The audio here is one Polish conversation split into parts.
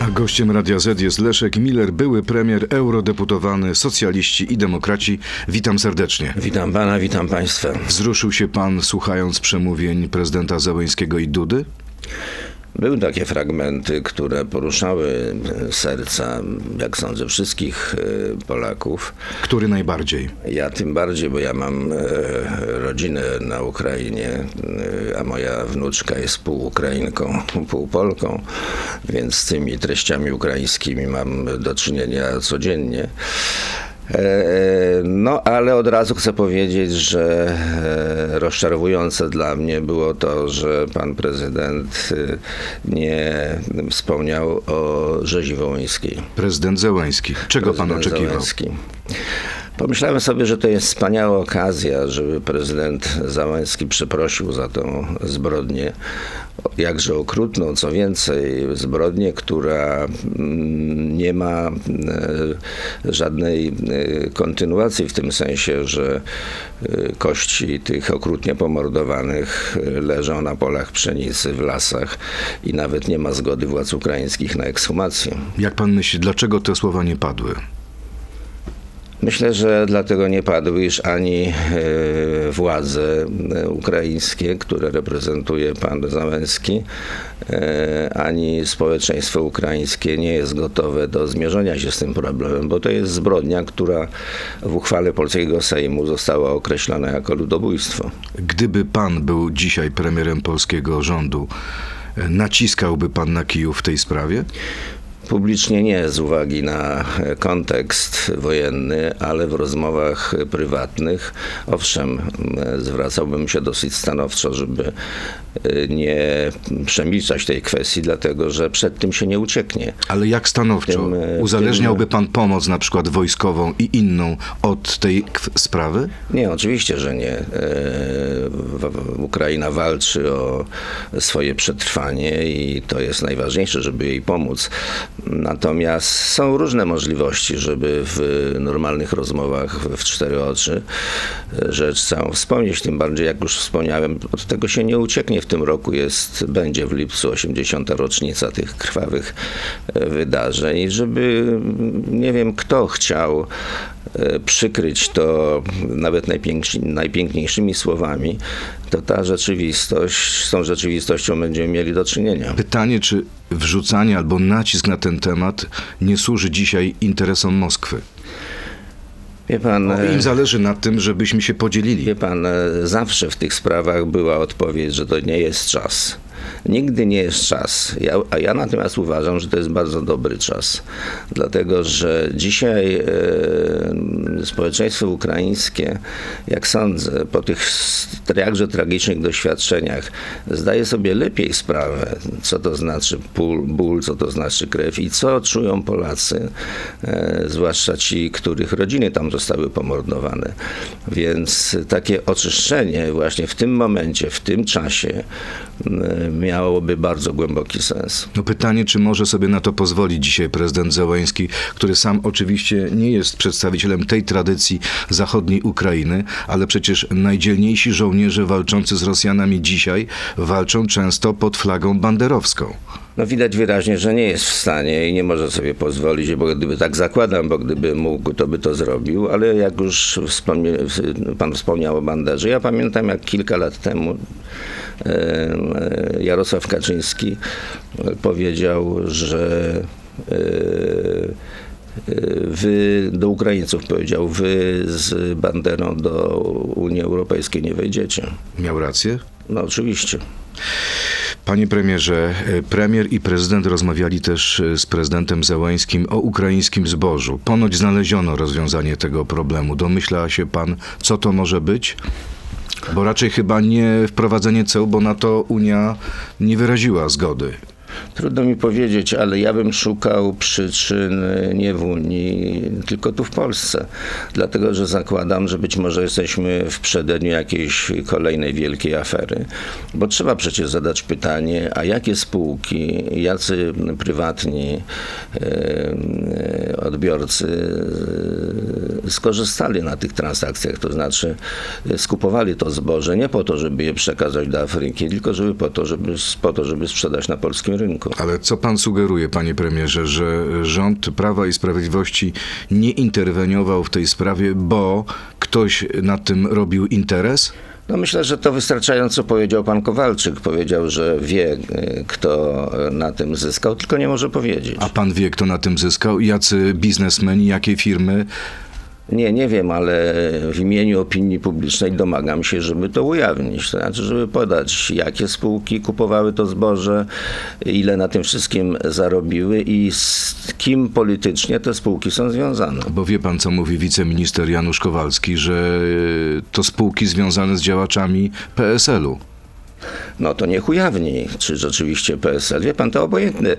A gościem Radia Z jest Leszek Miller, były premier, eurodeputowany, socjaliści i demokraci. Witam serdecznie. Witam pana, witam państwa. Wzruszył się pan słuchając przemówień prezydenta Załęskiego i Dudy? Były takie fragmenty, które poruszały serca, jak sądzę, wszystkich e, Polaków. Który najbardziej? Ja tym bardziej, bo ja mam e, rodzinę na Ukrainie, e, a moja wnuczka jest pół Ukrainką, pół Polką, więc z tymi treściami ukraińskimi mam do czynienia codziennie. No, ale od razu chcę powiedzieć, że rozczarowujące dla mnie było to, że pan prezydent nie wspomniał o rzezi wołyńskiej. Prezydent Zełański. Czego Prezydent pan oczekiwał? Zełenski. Pomyślałem sobie, że to jest wspaniała okazja, żeby prezydent Załęski przeprosił za tą zbrodnię, jakże okrutną, co więcej, zbrodnię, która mm, nie ma e, żadnej e, kontynuacji w tym sensie, że e, kości tych okrutnie pomordowanych leżą na polach pszenicy w lasach i nawet nie ma zgody władz ukraińskich na ekshumację. Jak pan myśli, dlaczego te słowa nie padły? Myślę, że dlatego nie padły, iż ani e, władze e, ukraińskie, które reprezentuje pan Załęski, e, ani społeczeństwo ukraińskie nie jest gotowe do zmierzenia się z tym problemem, bo to jest zbrodnia, która w uchwale polskiego Sejmu została określona jako ludobójstwo. Gdyby pan był dzisiaj premierem polskiego rządu, naciskałby pan na Kijów w tej sprawie? Publicznie nie z uwagi na kontekst wojenny, ale w rozmowach prywatnych, owszem, zwracałbym się dosyć stanowczo, żeby nie przemilczać tej kwestii, dlatego że przed tym się nie ucieknie. Ale jak stanowczo? Tym, e, Uzależniałby pan pomoc na przykład wojskową i inną od tej sprawy? Nie, oczywiście, że nie. E, Ukraina walczy o swoje przetrwanie i to jest najważniejsze, żeby jej pomóc. Natomiast są różne możliwości, żeby w normalnych rozmowach w cztery oczy e, rzecz całą wspomnieć. Tym bardziej, jak już wspomniałem, od tego się nie ucieknie. W tym roku jest, będzie w lipcu 80. rocznica tych krwawych e, wydarzeń, żeby nie wiem kto chciał przykryć to nawet najpiękni- najpiękniejszymi słowami, to ta rzeczywistość, z tą rzeczywistością będziemy mieli do czynienia. Pytanie, czy wrzucanie albo nacisk na ten temat nie służy dzisiaj interesom Moskwy? Wie pan, Bo e, im zależy na tym, żebyśmy się podzielili. wie pan, e, zawsze w tych sprawach była odpowiedź, że to nie jest czas. Nigdy nie jest czas. Ja, a ja natomiast uważam, że to jest bardzo dobry czas. Dlatego, że dzisiaj e, społeczeństwo ukraińskie, jak sądzę, po tych jakże tragicznych doświadczeniach, zdaje sobie lepiej sprawę, co to znaczy ból, ból co to znaczy krew i co czują Polacy, e, zwłaszcza ci, których rodziny tam zostały pomordowane. Więc takie oczyszczenie właśnie w tym momencie, w tym czasie miałoby bardzo głęboki sens. No pytanie, czy może sobie na to pozwolić dzisiaj prezydent Zełański, który sam oczywiście nie jest przedstawicielem tej tradycji zachodniej Ukrainy, ale przecież najdzielniejsi żołnierze walczący z Rosjanami dzisiaj walczą często pod flagą banderowską. No widać wyraźnie, że nie jest w stanie i nie może sobie pozwolić, bo gdyby tak zakładam, bo gdyby mógł, to by to zrobił, ale jak już wspomnie, pan wspomniał o banderze, ja pamiętam jak kilka lat temu e, Jarosław Kaczyński powiedział, że e, e, Wy do Ukraińców powiedział, wy z banderą do Unii Europejskiej nie wejdziecie. Miał rację? No oczywiście. Panie premierze, e, premier i prezydent rozmawiali też e, z prezydentem Zełańskim o ukraińskim zbożu. Ponoć znaleziono rozwiązanie tego problemu. Domyśla się pan, co to może być? Bo raczej chyba nie wprowadzenie ceł, bo na to Unia nie wyraziła zgody. Trudno mi powiedzieć, ale ja bym szukał przyczyn nie w Unii, tylko tu w Polsce. Dlatego, że zakładam, że być może jesteśmy w przededniu jakiejś kolejnej wielkiej afery. Bo trzeba przecież zadać pytanie, a jakie spółki, jacy prywatni odbiorcy e, skorzystali na tych transakcjach, to znaczy skupowali to zboże nie po to, żeby je przekazać do Afryki, tylko żeby po to, żeby, po to, żeby sprzedać na polskim rynku. Ale co pan sugeruje, panie premierze, że rząd Prawa i Sprawiedliwości nie interweniował w tej sprawie, bo ktoś na tym robił interes? No myślę, że to wystarczająco powiedział pan Kowalczyk. Powiedział, że wie, y, kto na tym zyskał, tylko nie może powiedzieć. A pan wie, kto na tym zyskał? Jacy biznesmeni, jakie firmy? Nie, nie wiem, ale w imieniu opinii publicznej domagam się, żeby to ujawnić. To znaczy, żeby podać, jakie spółki kupowały to zboże, ile na tym wszystkim zarobiły i z kim politycznie te spółki są związane. Bo wie pan, co mówi wiceminister Janusz Kowalski, że y, to spółki związane z działaczami PSL-u. No to niech ujawni, czy rzeczywiście PSL. Wie pan, to obojętne,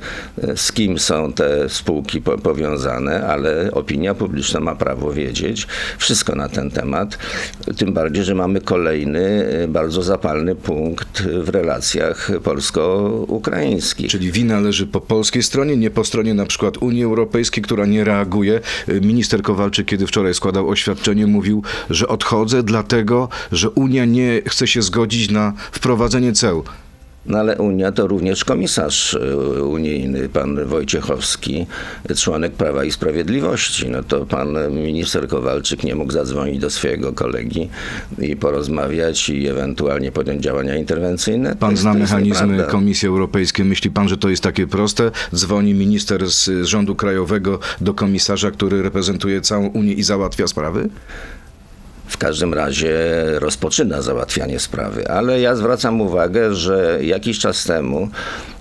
z kim są te spółki po, powiązane, ale opinia publiczna ma prawo wiedzieć wszystko na ten temat. Tym bardziej, że mamy kolejny e, bardzo zapalny punkt w relacjach polsko-ukraińskich. Czyli wina leży po polskiej stronie, nie po stronie na przykład Unii Europejskiej, która nie reaguje. Y, Minister Kowalczyk, kiedy wczoraj składał oświadczenie, mówił, że odchodzę dlatego, że Unia nie chce się zgodzić na wprowadzenie ceł. No ale Unia to również komisarz e, unijny, pan Wojciechowski, członek Prawa i Sprawiedliwości. No to pan minister Kowalczyk nie mógł zadzwonić do swojego kolegi i porozmawiać i ewentualnie podjąć działania interwencyjne. Pan jest- zna mechanizmy. Komisji Europejskiej. Myśli pan, że to jest takie proste? Dzwoni minister z rządu krajowego do komisarza, który reprezentuje całą Unię i załatwia sprawy? W każdym razie rozpoczyna załatwianie sprawy, ale ja zwracam uwagę, że jakiś czas temu,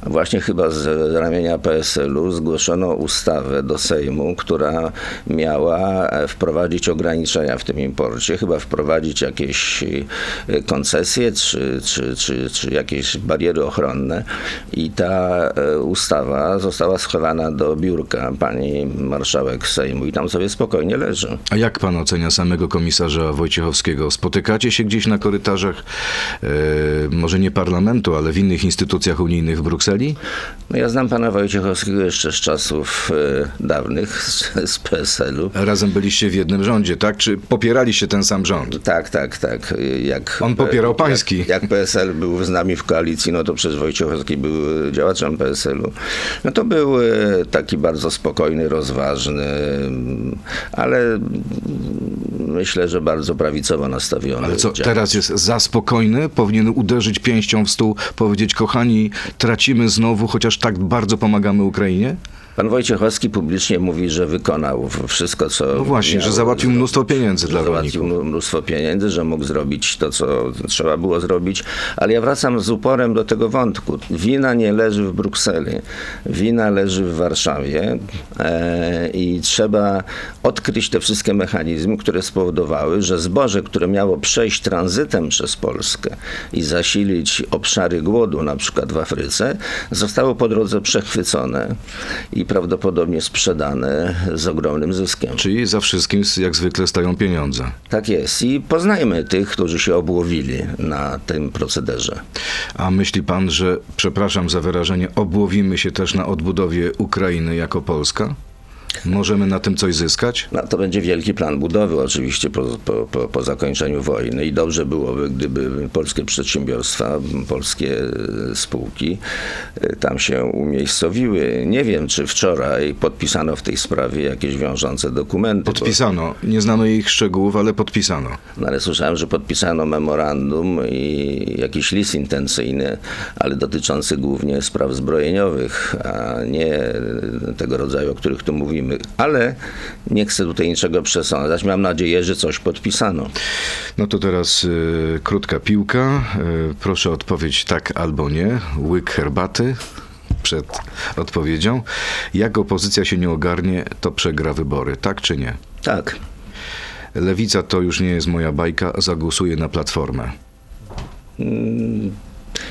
właśnie chyba z ramienia PSL-u, zgłoszono ustawę do Sejmu, która miała wprowadzić ograniczenia w tym imporcie, chyba wprowadzić jakieś e, koncesje czy, czy, czy, czy jakieś bariery ochronne. I ta e, ustawa została schowana do biurka pani marszałek Sejmu i tam sobie spokojnie leży. A jak pan ocenia samego komisarza Wojciechowskiego? Spotykacie się gdzieś na korytarzach, e, może nie parlamentu, ale w innych instytucjach unijnych w Brukseli? No ja znam pana Wojciechowskiego jeszcze z czasów e, dawnych, z, z PSL-u. Razem byliście w jednym rządzie, tak? Czy popieraliście ten sam rząd? Tak, tak, tak. Jak, On popierał pański. Jak, jak PSL był z nami w koalicji, no to przecież Wojciechowski był działaczem PSL-u. No to był e, taki bardzo spokojny, rozważny, ale myślę, że bardzo prawicowo nastawiony. Ale co, działacz. teraz jest za spokojny? Powinien uderzyć pięścią w stół, powiedzieć, kochani, tracimy znowu, chociaż tak bardzo pomagamy Ukrainie? Pan Wojciechowski publicznie mówi, że wykonał wszystko, co. No właśnie, miał że załatwił mnóstwo pieniędzy dla Załatwił rolników. mnóstwo pieniędzy, że mógł zrobić to, co trzeba było zrobić, ale ja wracam z uporem do tego wątku. Wina nie leży w Brukseli, wina leży w Warszawie e, i trzeba odkryć te wszystkie mechanizmy, które spowodowały, że zboże, które miało przejść tranzytem przez Polskę i zasilić obszary głodu, na przykład w Afryce, zostało po drodze przechwycone i prawdopodobnie sprzedane z ogromnym zyskiem. Czyli za wszystkim, jak zwykle, stają pieniądze. Tak jest. I poznajmy tych, którzy się obłowili na tym procederze. A myśli pan, że, przepraszam za wyrażenie, obłowimy się też na odbudowie Ukrainy jako Polska? Możemy na tym coś zyskać? No, to będzie wielki plan budowy oczywiście po, po, po, po zakończeniu wojny i dobrze byłoby, gdyby polskie przedsiębiorstwa, polskie e, spółki e, tam się umiejscowiły. Nie wiem, czy wczoraj podpisano w tej sprawie jakieś wiążące dokumenty. bo- Podpisano. Nie znamy ich szczegółów, ale podpisano. No ale słyszałem, że podpisano memorandum i jakiś list intencyjny, ale dotyczący głównie spraw zbrojeniowych, a nie tego rodzaju, o których tu Ale nie chcę tutaj niczego przesądzać. Mam nadzieję, że coś podpisano. No to teraz y, krótka piłka. Y, proszę odpowiedź tak albo nie. Łyk herbaty przed odpowiedzią. Jak opozycja się nie ogarnie, to przegra wybory. Tak czy nie? Tak. Lewica to już nie jest moja bajka, zagłosuję na platformę.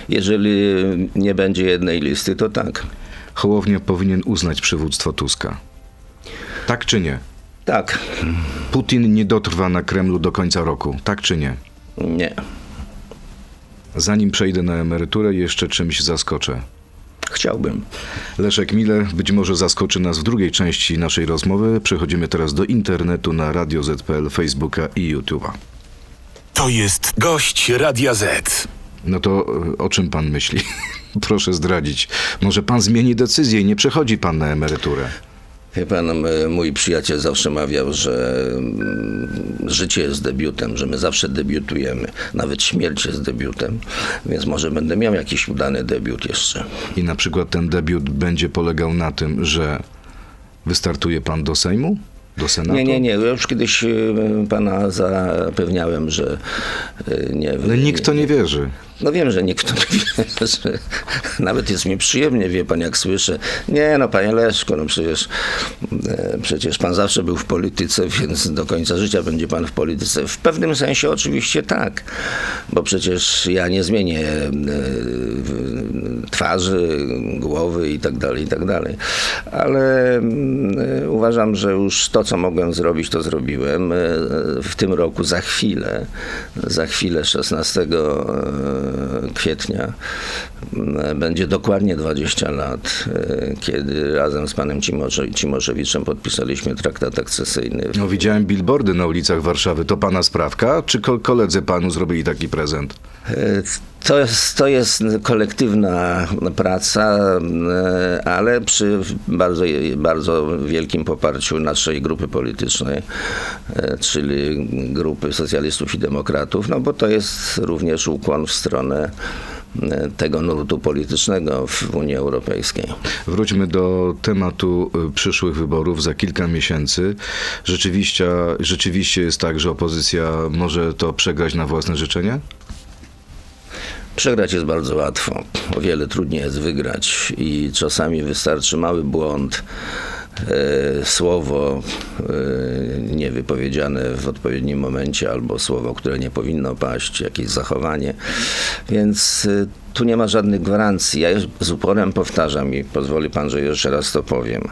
Jeżeli nie będzie jednej listy, to tak. Hołownia powinien uznać przywództwo Tuska. Tak czy nie? Tak. Putin nie dotrwa na Kremlu do końca roku. Tak czy nie? Nie. Zanim przejdę na emeryturę, jeszcze czymś zaskoczę. Chciałbym. Leszek Miller być może zaskoczy nas w drugiej części naszej rozmowy. Przechodzimy teraz do internetu na Radio ZPL, Facebooka i YouTube'a. To jest gość Radia Z. No to y, o czym pan myśli? Proszę zdradzić. Może pan zmieni decyzję i nie przechodzi pan na emeryturę. Wie pan, mój przyjaciel zawsze mawiał, że życie jest debiutem, że my zawsze debiutujemy. Nawet śmierć jest debiutem, więc może będę miał jakiś udany debiut jeszcze. I na przykład ten debiut będzie polegał na tym, że wystartuje pan do Sejmu? Do Senatu? Nie, nie, nie. Ja już kiedyś y, pana zapewniałem, że y, nie. Ale nikt to nie wierzy. No wiem, że nikt w to nie wierzy. Nawet jest mi przyjemnie, wie pan, jak słyszę. Nie no, panie Leszko, no przecież, e, przecież pan zawsze był w polityce, więc do końca życia będzie pan w polityce. W pewnym sensie oczywiście tak, bo przecież ja nie zmienię e, twarzy, głowy i tak dalej, i tak dalej. Ale mm, uważam, że już to, co mogłem zrobić, to zrobiłem. E, W tym roku za chwilę, za chwilę 16 e, kwietnia będzie dokładnie 20 lat, e, kiedy razem z panem Cimosze, Cimoszewiczem podpisaliśmy traktat akcesyjny. No, widziałem billboardy na ulicach Warszawy. To pana sprawka? Czy ko- koledzy panu zrobili taki prezent? To jest, to jest kolektywna praca, e, ale przy bardzo, bardzo wielkim poparciu naszej grupy politycznej, e, czyli grupy socjalistów i demokratów, no bo to jest również ukłon w stronę e, tego nurtu politycznego w Unii Europejskiej. Wróćmy do tematu przyszłych wyborów za kilka miesięcy. Rzeczywiście, rzeczywiście jest tak, że opozycja może to przegrać na własne życzenie? Przegrać jest bardzo łatwo. O wiele trudniej jest wygrać i czasami wystarczy mały błąd, e, słowo e, niewypowiedziane w odpowiednim momencie albo słowo, które nie powinno paść, jakieś zachowanie. Więc e, tu nie ma żadnych gwarancji. Ja z uporem powtarzam i pozwoli pan, że jeszcze raz to powiem.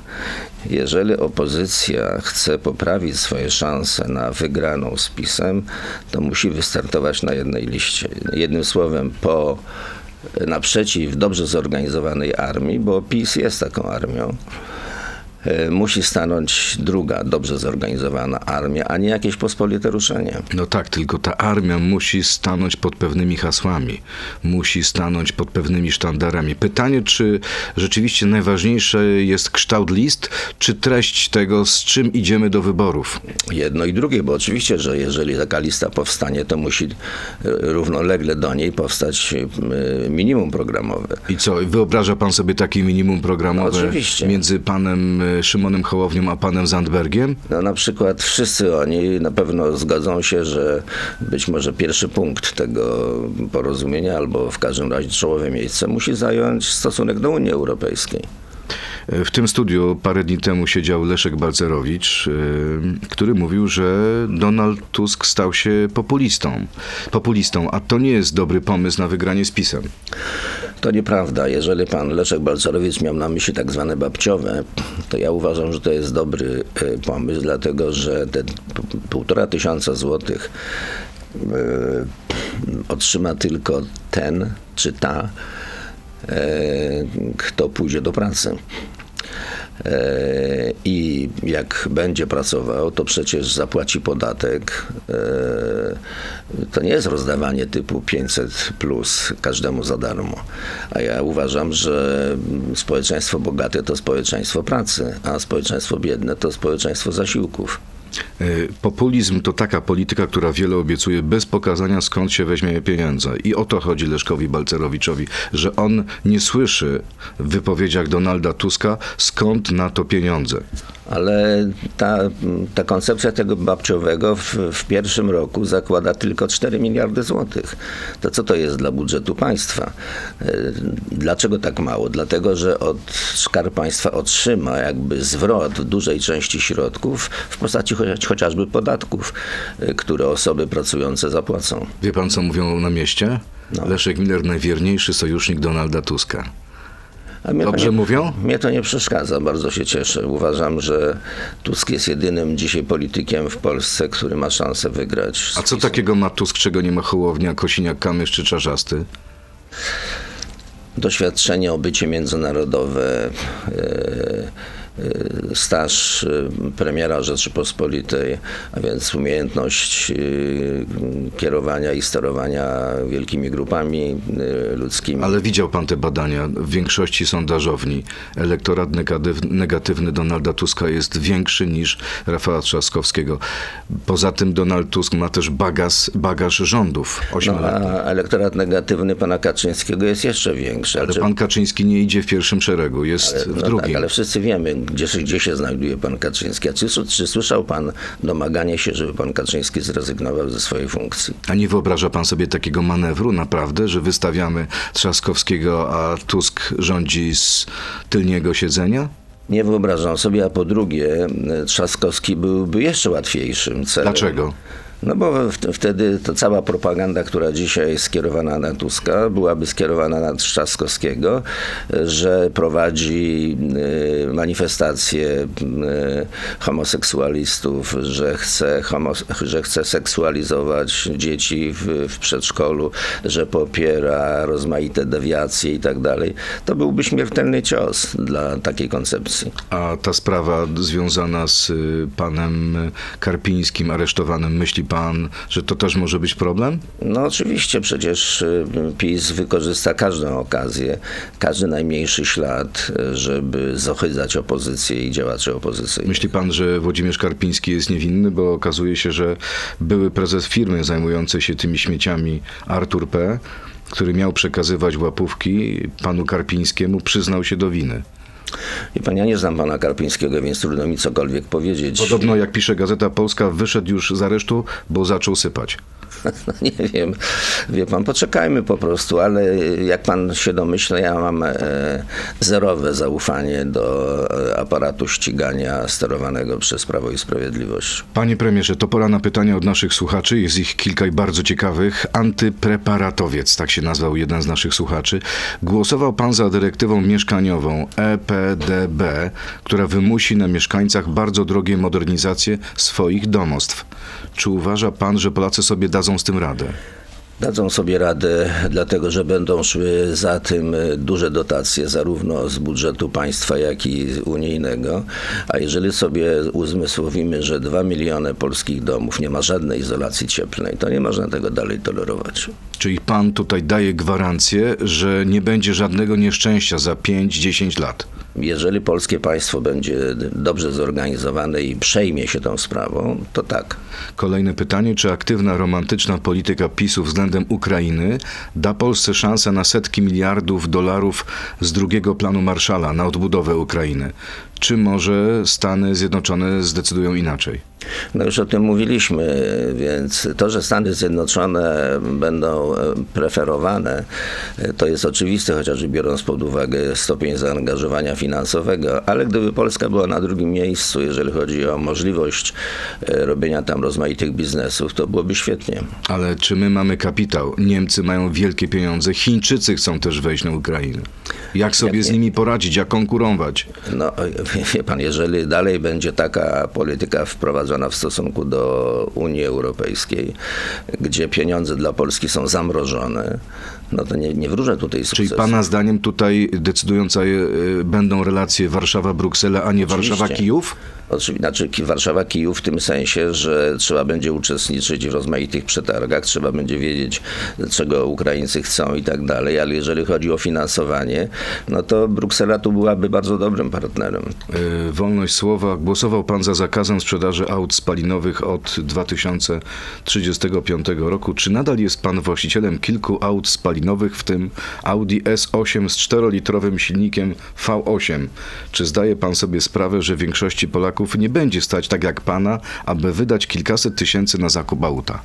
Jeżeli opozycja chce poprawić swoje szanse na wygraną z PiSem, to musi wystartować na jednej liście. Jednym słowem, po naprzeciw dobrze zorganizowanej armii, bo PiS jest taką armią. E, Musi stanąć druga, dobrze zorganizowana armia, a nie jakieś pospolite ruszenie. No tak, tylko ta armia musi stanąć pod pewnymi hasłami, musi stanąć pod pewnymi sztandarami. Pytanie, czy rzeczywiście najważniejszy jest kształt list, czy treść tego, z czym idziemy do wyborów? Jedno i drugie, bo oczywiście, że jeżeli taka lista powstanie, to musi e, równolegle do niej powstać e, minimum programowe. I co, wyobraża pan sobie takie minimum programowe No, oczywiście. między panem Szymonem Hołownią a panem Zandbergiem? No na przykład wszyscy oni na pewno zgodzą się, że być może pierwszy punkt tego porozumienia, albo w każdym razie czołowe miejsce, musi zająć stosunek do Unii Europejskiej. W tym studiu parę dni temu siedział Leszek Balcerowicz, e, który mówił, że Donald Tusk stał się populistą. Populistą, a to nie jest dobry pomysł na wygranie z PiSem. To nieprawda. Jeżeli pan Leszek Balcerowicz miał na myśli tak zwane babciowe, to ja uważam, że to jest dobry e, pomysł, dlatego że te półtora tysiąca złotych e, otrzyma tylko ten czy ta, e, kto pójdzie do pracy. E, I jak będzie pracował, to przecież zapłaci podatek. E, To nie jest rozdawanie typu 500 plus każdemu za darmo. A ja uważam, że społeczeństwo bogate to społeczeństwo pracy, a społeczeństwo biedne to społeczeństwo zasiłków. E, Populizm to taka polityka, która wiele obiecuje bez pokazania skąd się weźmie pieniądze. I o to chodzi Leszkowi Balcerowiczowi, że on nie słyszy w wypowiedziach Donalda Tuska skąd na to pieniądze. Ale ta, ta koncepcja tego babciowego w, w pierwszym roku zakłada tylko 4 miliardy złotych. To co to jest dla budżetu państwa? E, Dlaczego tak mało? Dlatego, że od Skarb Państwa otrzyma jakby zwrot dużej części środków w postaci chociażby podatków, e, które osoby pracujące zapłacą. Wie pan, co mówią na mieście? No. Leszek Miller, najwierniejszy sojusznik Donalda Tuska. Dobrze nie, mówią? Mnie to nie przeszkadza, bardzo się cieszę. Uważam, że Tusk jest jedynym dzisiaj politykiem w Polsce, który ma szansę wygrać. A co takiego ma Tusk, czego nie ma Hołownia, Kosiniak, Kamysz czy Czarzasty? doświadczenie, obycie międzynarodowe, e, staż y, premiera Rzeczypospolitej, a więc umiejętność y, kierowania i sterowania wielkimi grupami y, ludzkimi. Ale widział pan te badania. W większości sondażowni elektorat negatyw- negatywny Donalda Tuska jest większy niż Rafała Trzaskowskiego. Poza tym Donald Tusk ma też bagaż, bagaż rządów No, a elektorat negatywny pana Kaczyńskiego jest jeszcze większy. Ale Czy- pan Kaczyński nie idzie w pierwszym szeregu, jest w no drugim. tak, ale wszyscy wiemy, gdzie, się- gdzie się znajduje pan Kaczyński. A czy, czy słyszał pan domaganie się, żeby pan Kaczyński zrezygnował ze swojej funkcji? A nie wyobraża pan sobie takiego manewru naprawdę, że wystawiamy Trzaskowskiego, a Tusk rządzi z tylniego siedzenia? Nie wyobrażam sobie, a po drugie, Trzaskowski byłby jeszcze łatwiejszym celem. Dlaczego? No bo wtedy to cała propaganda, która dzisiaj jest skierowana na Tuska, byłaby skierowana na Trzaskowskiego, że prowadzi e, manifestacje e, homoseksualistów, że chce, homo, że chce seksualizować dzieci w, w przedszkolu, że popiera rozmaite dewiacje i tak dalej. To byłby śmiertelny cios dla takiej koncepcji. A ta sprawa związana z y, panem Karpińskim aresztowanym, myśli pan, że to też może być problem? No oczywiście, przecież y, PiS wykorzysta każdą okazję, każdy najmniejszy ślad, y, żeby zohydzać opozycję i działaczy opozycyjnych. Myśli pan, że Włodzimierz Karpiński jest niewinny, bo okazuje się, że były prezes firmy zajmującej się tymi śmieciami Artur P., który miał przekazywać łapówki panu Karpińskiemu, przyznał się do winy. I pan, ja nie znam pana Karpińskiego, więc trudno mi cokolwiek powiedzieć. Podobno, jak pisze Gazeta Polska, wyszedł już z aresztu, bo zaczął sypać. No, nie wiem, wie pan, poczekajmy po prostu, ale jak pan się domyśla, ja mam e, zerowe zaufanie do e, aparatu ścigania sterowanego przez Prawo i Sprawiedliwość. Panie premierze, to pora na pytania od naszych słuchaczy. Jest ich kilka i bardzo ciekawych. Antypreparatowiec, tak się nazwał jeden z naszych słuchaczy. Głosował pan za dyrektywą mieszkaniową EPDB, która wymusi na mieszkańcach bardzo drogie modernizacje swoich domostw. Czy uważa pan, że Polacy sobie dadzą z tym radę? Dadzą sobie radę, dlatego że będą szły za tym duże dotacje zarówno z budżetu państwa, jak i unijnego. A jeżeli sobie uzmysłowimy, że 2 miliony polskich domów nie ma żadnej izolacji cieplnej, to nie można tego dalej tolerować. Czyli pan tutaj daje gwarancję, że nie będzie żadnego nieszczęścia za 5-10 lat? Jeżeli polskie państwo będzie dobrze zorganizowane i przejmie się tą sprawą, to tak. Kolejne pytanie, czy aktywna romantyczna polityka PiSu względem Ukrainy da Polsce szansę na setki miliardów dolarów z drugiego planu Marszala na odbudowę Ukrainy? Czy może Stany Zjednoczone zdecydują inaczej? No już o tym mówiliśmy, więc to, że Stany Zjednoczone będą e, preferowane, e, to jest oczywiste, chociażby biorąc pod uwagę stopień zaangażowania finansowego, ale gdyby Polska była na drugim miejscu, jeżeli chodzi o możliwość e, robienia tam rozmaitych biznesów, to byłoby świetnie. Ale czy my mamy kapitał? Niemcy mają wielkie pieniądze, Chińczycy chcą też wejść na Ukrainę. Jak sobie z nimi poradzić, jak konkurować? No, wie pan, jeżeli dalej będzie taka polityka wprowadzona w stosunku do Unii Europejskiej, gdzie pieniądze dla Polski są zamrożone, no to nie, nie wróżę tutaj Czyli sukcesu. pana zdaniem tutaj decydujące będą relacje Warszawa-Bruksela, a nie. Warszawa-Kijów? Oczywiście, znaczy Ki- Warszawa, Kijów w tym sensie, że trzeba będzie uczestniczyć w rozmaitych przetargach, trzeba będzie wiedzieć, czego Ukraińcy chcą i tak dalej, ale jeżeli chodzi o finansowanie, no to Bruksela tu byłaby bardzo dobrym partnerem. Y, Wolność słowa. Głosował pan za zakazem sprzedaży aut spalinowych od 2035 roku. Czy nadal jest pan właścicielem kilku aut spalinowych, w tym Audi S8 z 4-litrowym silnikiem V8? Czy zdaje pan sobie sprawę, że większości Polaków nie będzie stać tak jak pana, aby wydać kilkaset tysięcy na zakup auta?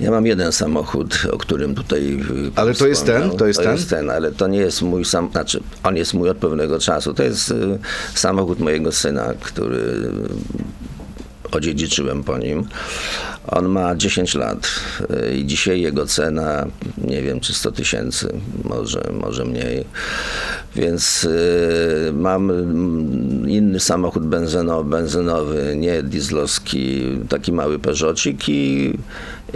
Ja mam jeden samochód, o którym tutaj. y, Ale to jest ten? To jest ten? jest ten, ale to nie jest mój sam. Znaczy, on jest mój od pewnego czasu. To jest y, samochód mojego syna, który odziedziczyłem po nim. On ma 10 lat y, i dzisiaj jego cena, nie wiem, czy 100 tysięcy, może, może mniej. Więc y, mam mm, inny samochód benzyno, benzynowy, nie dieslowski, taki mały Peugeotik i,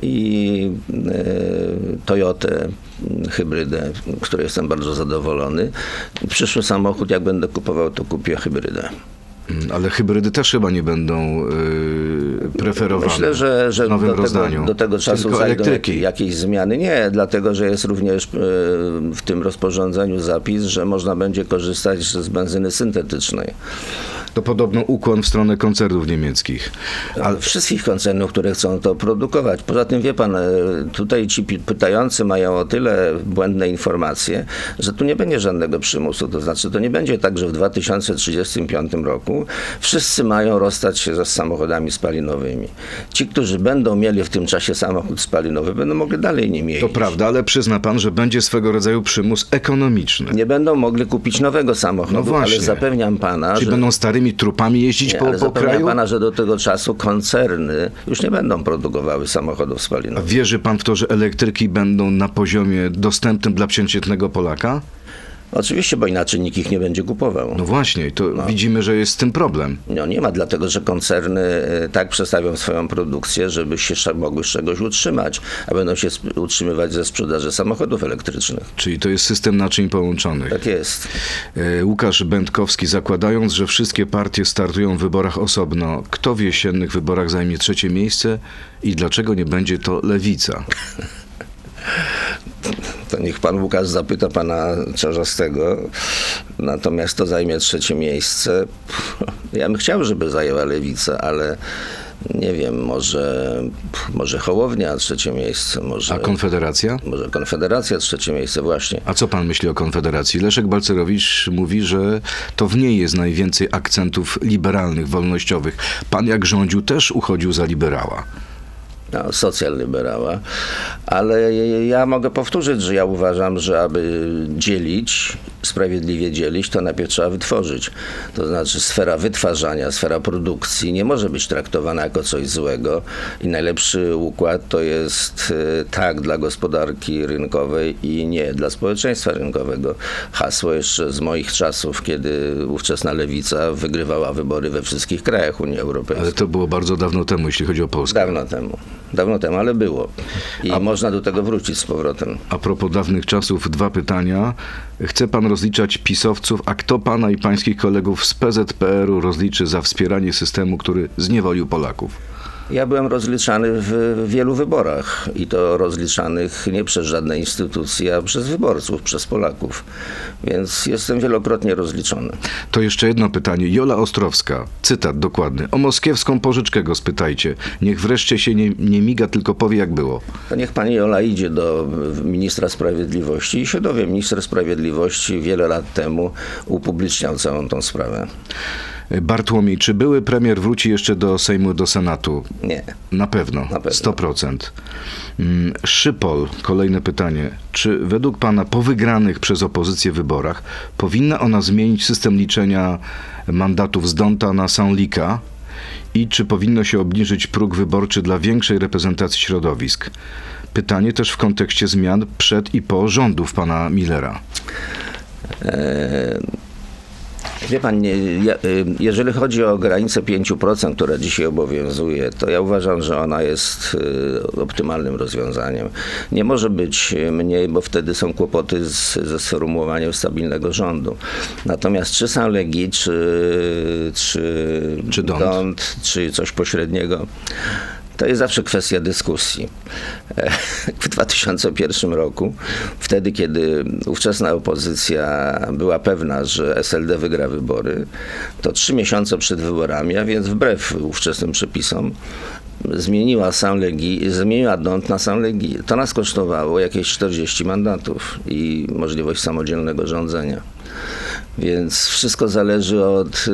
i y, Toyotę hybrydę, z której jestem bardzo zadowolony. Przyszły samochód, jak będę kupował, to kupię hybrydę. Mm, Ale hybrydy też chyba nie będą y, preferowane Myślę, że, że w nowym do, tego, do tego czasu Tylko zajdą elektryki. jakieś, zmiany. Nie, dlatego że jest również e, w tym rozporządzeniu zapis, że można będzie korzystać z benzyny syntetycznej. To podobno ukłon w stronę koncernów niemieckich. Ale wszystkich koncernów, które chcą to produkować. Poza tym wie pan, e, tutaj ci pytający mają o tyle błędne informacje, że tu nie będzie żadnego przymusu. To znaczy, to nie będzie tak, że w 2035 roku wszyscy mają rozstać się ze samochodami spalinowymi. Ci, którzy będą mieli w tym czasie samochód spalinowy, będą mogli dalej nim To jeździć. prawda, ale przyzna pan, że będzie swego rodzaju przymus ekonomiczny. Nie będą mogli kupić nowego samochodu, No właśnie. ale zapewniam pana, Czyli że... będą starymi trupami jeździć Nie, po, ale po kraju? pana, że do tego czasu koncerny już nie będą produkowały samochodów A spalinowych. wierzy pan w to, że elektryki będą na poziomie dostępnym dla przeciętnego Polaka? Oczywiście, bo inaczej nikt ich nie będzie kupował. No właśnie, to widzimy, że jest z tym problem. No nie ma, dlatego że koncerny e, tak przestawią swoją produkcję, żeby się mogły z czegoś utrzymać, a będą się utrzymywać ze sprzedaży samochodów elektrycznych. Czyli to jest system naczyń połączonych. Tak jest. E, Łukasz Będkowski, zakładając, że wszystkie partie startują w wyborach osobno, kto w jesiennych wyborach zajmie trzecie miejsce i dlaczego nie będzie to lewica? To niech pan Łukasz zapyta pana Czarzastego. Natomiast to zajmie trzecie miejsce. Ja bym chciał, żeby zajęła lewica, ale nie wiem, może, może Hołownia trzecie miejsce, może, A Konfederacja? może Konfederacja trzecie miejsce właśnie. A co pan myśli o Konfederacji? Leszek Balcerowicz mówi, że to w niej jest najwięcej akcentów liberalnych, wolnościowych. Pan jak rządził też uchodził za liberała. No, socjalliberała, ale ja mogę powtórzyć, że ja uważam, że aby dzielić, sprawiedliwie dzielić, to najpierw trzeba wytworzyć. To znaczy sfera wytwarzania, sfera produkcji nie może być traktowana jako coś złego i najlepszy układ to jest e, tak dla gospodarki rynkowej i nie dla społeczeństwa rynkowego. Hasło jeszcze z moich czasów, kiedy ówczesna lewica wygrywała wybory we wszystkich krajach Unii Europejskiej. Ale to było bardzo dawno temu, jeśli chodzi o Polskę. Dawno temu. Dawno temu, ale było. I można do tego wrócić z powrotem. A propos dawnych czasów, dwa pytania. Chce pan rozliczać pisowców, a kto pana i pańskich kolegów z PZPR-u rozliczy za wspieranie systemu, który zniewolił Polaków? Ja byłem rozliczany w wielu wyborach i to rozliczanych nie przez żadne instytucje, a przez wyborców, przez Polaków. Więc jestem wielokrotnie rozliczony. To jeszcze jedno pytanie. Jola Ostrowska, cytat dokładny. O moskiewską pożyczkę go spytajcie. Niech wreszcie się nie, nie miga, tylko powie jak było. To niech pani Jola idzie do ministra sprawiedliwości i się dowie. Minister sprawiedliwości wiele lat temu upubliczniał całą tą sprawę. Bartłomiej, czy były premier wróci jeszcze do Sejmu, do Senatu? Nie. Na pewno, Na pewno. 100%. Mm, Szypol, kolejne pytanie. Czy według Pana po wygranych przez opozycję wyborach powinna ona zmienić system liczenia mandatów z Donta na Sanlika? I czy powinno się obniżyć próg wyborczy dla większej reprezentacji środowisk? Pytanie też w kontekście zmian przed i po rządów pana Millera. Wie pan, y, jeżeli chodzi o granicę 5%, która dzisiaj obowiązuje, to ja uważam, że ona jest y, optymalnym rozwiązaniem. Nie może być mniej, bo wtedy są kłopoty z, ze sformułowaniem stabilnego rządu. Natomiast czy Sanlegi, czy, czy, Czy Dont. czy coś pośredniego, to jest zawsze kwestia dyskusji. W 2001 roku, wtedy kiedy ówczesna opozycja była pewna, że SLD wygra wybory, to trzy miesiące przed wyborami, a więc wbrew ówczesnym przepisom, zmieniła Sanlegi, zmieniła Dont na Sanlegi. To nas kosztowało jakieś 40 mandatów i możliwość samodzielnego rządzenia. Więc wszystko zależy od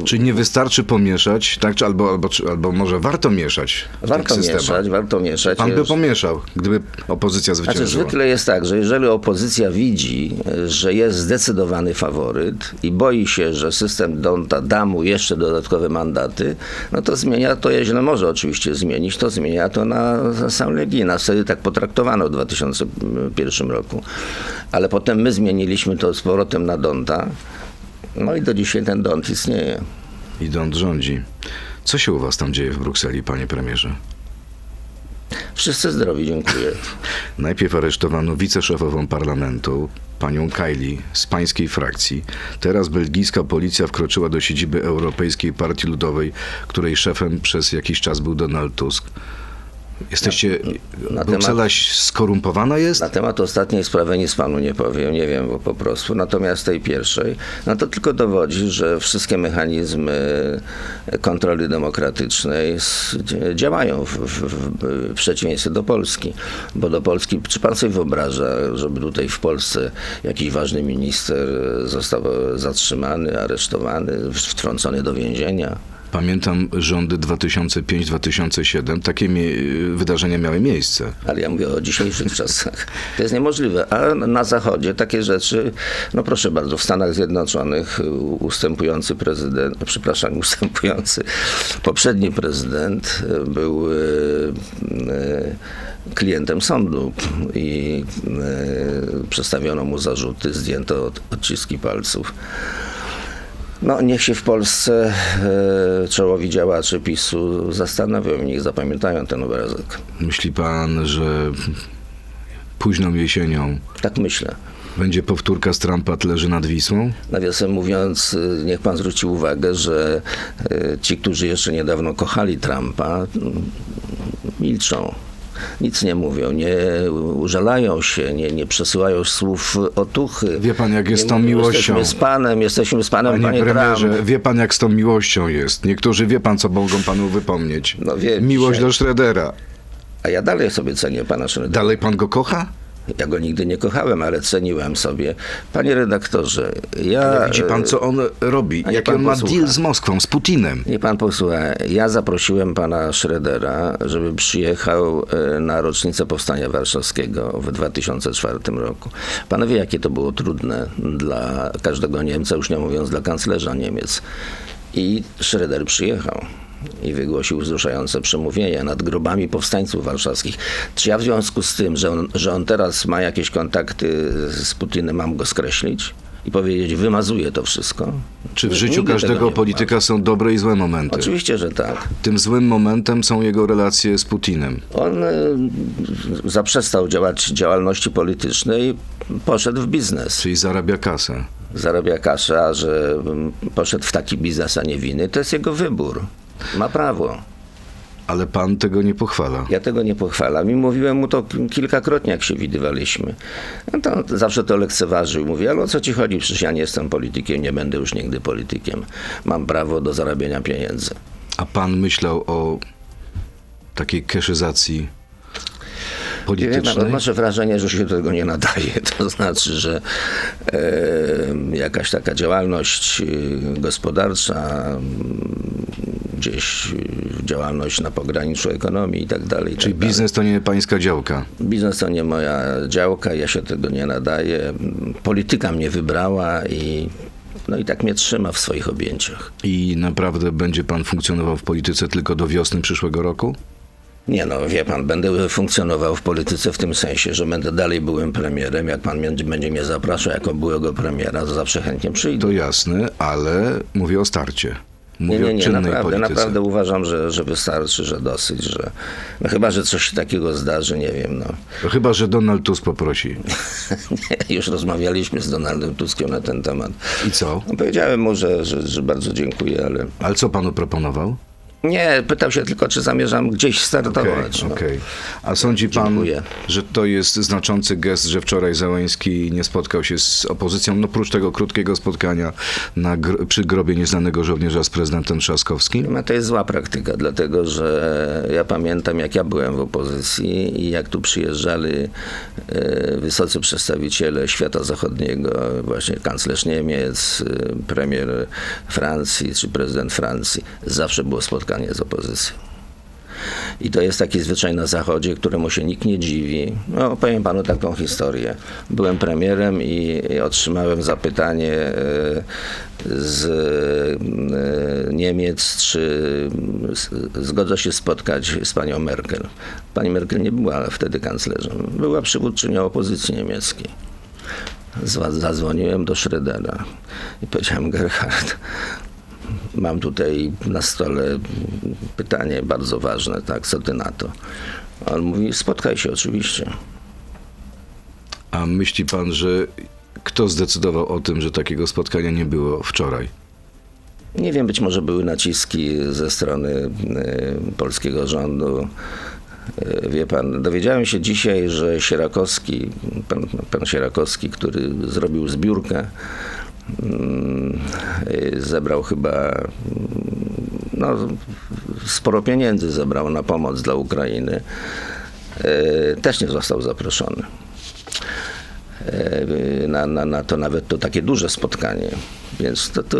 y, Czy nie wystarczy pomieszać, tak? Czy albo, albo, czy, albo może warto mieszać Warto mieszać, warto mieszać. Pan by pomieszał, gdyby opozycja Znaczy, zwyciężyła. zwykle jest tak, że jeżeli opozycja widzi, że jest zdecydowany faworyt i boi się, że system Donta da mu jeszcze dodatkowe mandaty, no to zmienia to, jeśli może oczywiście zmienić, to zmienia to na sam Legii. Nas wtedy tak potraktowano w 2001 roku. Ale potem my zmieniliśmy to z powrotem na Donta. No i do dzisiaj ten Dont istnieje. I Dąd rządzi. Co się u was tam dzieje w Brukseli, panie premierze? Wszyscy zdrowi, dziękuję. Najpierw aresztowano wiceszefową parlamentu, panią Kylie z pańskiej frakcji. Teraz belgijska policja wkroczyła do siedziby Europejskiej Partii Ludowej, której szefem przez jakiś czas był Donald Tusk. Jesteście. na Bruksela skorumpowana jest? Na temat ostatniej sprawy nic panu nie powiem, nie wiem bo po prostu. Natomiast tej pierwszej, no to tylko dowodzi, że wszystkie mechanizmy kontroli demokratycznej działają w, w, w przeciwieństwie do Polski. Bo do Polski, czy pan sobie wyobraża, żeby tutaj w Polsce jakiś ważny minister został zatrzymany, aresztowany, wtrącony do więzienia? Pamiętam rządy 2005-2007. Takie wydarzenia miały miejsce. Ale ja mówię o dzisiejszych czasach. To jest niemożliwe. A na Zachodzie takie rzeczy, no proszę bardzo, w Stanach Zjednoczonych ustępujący prezydent, przepraszam, ustępujący poprzedni prezydent e, był e, e, klientem sądu i przedstawiono mu zarzuty, zdjęto od- odciski palców. No, niech się w Polsce e, czołowi działacze PiSu zastanawiają, niech zapamiętają ten obrazek. Myśli pan, że późną jesienią Tak myślę. będzie powtórka z Trumpa leży nad Wisłą? Nawiasem mówiąc, niech pan zwróci uwagę, że y, ci, którzy jeszcze niedawno kochali Trumpa, mm, milczą. Nic nie mówią, nie użalają się, nie, nie przesyłają słów otuchy. Wie pan, jak jest Nie z tą mówią, miłością. Jesteśmy z panem, jesteśmy z panem, Panie, panie, premierze, Trump. wie pan jak z tą miłością jest. Niektórzy wie pan, co mogą panu wypomnieć. No wiem, Miłość dzisiaj- do Schroedera. A ja dalej sobie cenię pana Schrödera. Dalej pan go kocha? Ja go nigdy nie kochałem, ale ceniłem sobie. Panie redaktorze, ja... Ale widzi pan, co on robi. pan on ma posłucha. deal z Moskwą, z Putinem. Niech pan posłucha. Ja zaprosiłem pana Schrödera, żeby przyjechał e, na rocznicę Powstania Warszawskiego w 2004 roku. Pan wie, jakie to było trudne dla każdego Niemca, już nie mówiąc dla kanclerza Niemiec. I Schröder przyjechał i wygłosił wzruszające przemówienie nad grobami powstańców warszawskich. Czy ja w związku z tym, że on, że on teraz ma jakieś kontakty z Putinem, mam go skreślić? I powiedzieć, wymazuje to wszystko? Czy w Nigdy życiu tego każdego polityka są dobre i złe momenty? Oczywiście, że tak. Tym złym momentem są jego relacje z Putinem. On e, zaprzestał działać, działalności politycznej, poszedł w biznes. Czyli zarabia kasę. Zarabia kasę, a że mm, poszedł w taki biznes, a nie winy, to jest jego wybór. Ma prawo. Ale pan tego nie pochwala. Ja tego nie pochwalam i mówiłem mu to kilkakrotnie, jak się widywaliśmy. No to zawsze to lekceważył. Mówi, ale o co ci chodzi? Przecież ja nie jestem politykiem, nie będę już nigdy politykiem. Mam prawo do zarabiania pieniędzy. A pan myślał o takiej keszyzacji politycznej? masz wrażenie, że się do tego nie nadaje. To znaczy, że e, jakaś taka działalność e, gospodarcza, gdzieś e, działalność na pograniczu ekonomii i tak dalej. Czyli tak dalej. biznes to nie pańska działka. Biznes to nie moja działka, ja się tego nie nadaję. Polityka mnie wybrała i no i tak mnie trzyma w swoich objęciach. I naprawdę będzie pan funkcjonował w polityce tylko do wiosny przyszłego roku? Nie no, wie pan, będę funkcjonował w polityce w tym sensie, że będę dalej byłym premierem. Jak pan będzie, mnie zapraszał jako byłego premiera, to zawsze chętnie przyjdę. To jasne, ale mówię o starcie. Mówię Nie, nie, nie, naprawdę, polityce. naprawdę uważam, że, że wystarczy, że dosyć, że no chyba, że coś takiego zdarzy, nie wiem, no. To Chyba, że Donald Tusk poprosi. Nie, już rozmawialiśmy z Donaldem Tuskiem na ten temat. I co? No, powiedziałem mu, że, że, że bardzo dziękuję, ale Ale co panu proponował? Nie, pytał się tylko, czy zamierzam gdzieś startować. no. okej. A sądzi pan, Dziękuję. że to jest znaczący gest, że wczoraj Załęski nie spotkał się z opozycją, no prócz tego krótkiego spotkania na przy grobie nieznanego żołnierza z prezydentem Trzaskowskim? No, to jest zła praktyka, dlatego że ja pamiętam, jak ja byłem w opozycji i jak tu przyjeżdżali e, wysocy przedstawiciele świata zachodniego, właśnie kanclerz Niemiec, e, premier Francji czy prezydent Francji. Zawsze było spotkanie z opozycją. I to jest taki zwyczaj na Zachodzie, któremu się nikt nie dziwi. No, powiem panu taką historię. Byłem premierem i, otrzymałem zapytanie e, z e, Niemiec, czy zgodza się spotkać z panią Merkel. Pani Merkel nie była wtedy kanclerzem. Była przywódczynią opozycji niemieckiej. Zadzwoniłem do Schrödera i powiedziałem, Gerhard, mam tutaj na stole pytanie bardzo ważne, tak, co ty na to? On mówi, spotkaj się oczywiście. A myśli pan, że kto zdecydował o tym, że takiego spotkania nie było wczoraj? Nie wiem, być może były naciski ze strony y, polskiego rządu. Y, Wie pan, dowiedziałem się dzisiaj, że Sierakowski, pan, pan Sierakowski, który zrobił zbiórkę, zebrał chyba mm, no, sporo pieniędzy zebrał na pomoc dla Ukrainy, y, też nie został zaproszony. Y, Na, na, na to nawet to takie duże spotkanie. Więc to, to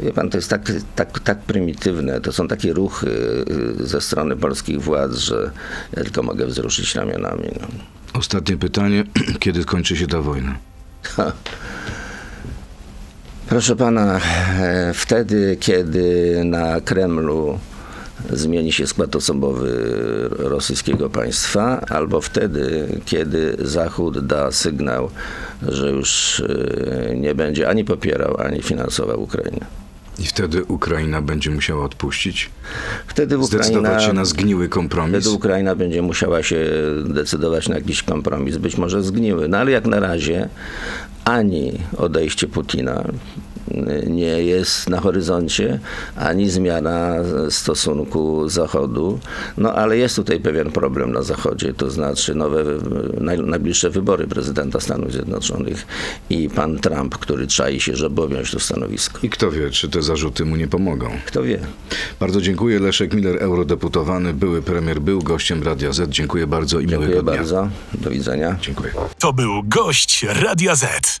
Wie pan, to jest tak, tak, tak prymitywne, to są takie ruchy y, ze strony polskich władz, że ja tylko mogę wzruszyć ramionami. No. Ostatnie pytanie. Kiedy skończy się ta wojna? Proszę pana, e, wtedy, kiedy na Kremlu zmieni się skład osobowy rosyjskiego państwa, albo wtedy, kiedy Zachód da sygnał, że już e, nie będzie ani popierał, ani finansował Ukrainę. I wtedy Ukraina będzie musiała odpuścić? Wtedy Ukraina... Zdecydować się na zgniły kompromis? Wtedy Ukraina będzie musiała się decydować na jakiś kompromis, być może zgniły. No ale jak na razie ani odejście Putina nie jest na horyzoncie, ani zmiana stosunku Zachodu. No ale jest tutaj pewien problem na Zachodzie, to znaczy nowe, naj, najbliższe wybory prezydenta Stanów Zjednoczonych i pan Trump, który czai się, żeby objąć to stanowisko. I kto wie, czy te zarzuty mu nie pomogą? Kto wie? Bardzo dziękuję. Leszek Miller, eurodeputowany, były premier, był gościem Radia Z. Dziękuję bardzo i Dziękuję miłego dnia. bardzo. Do widzenia. Dziękuję. To był gość Radia Z.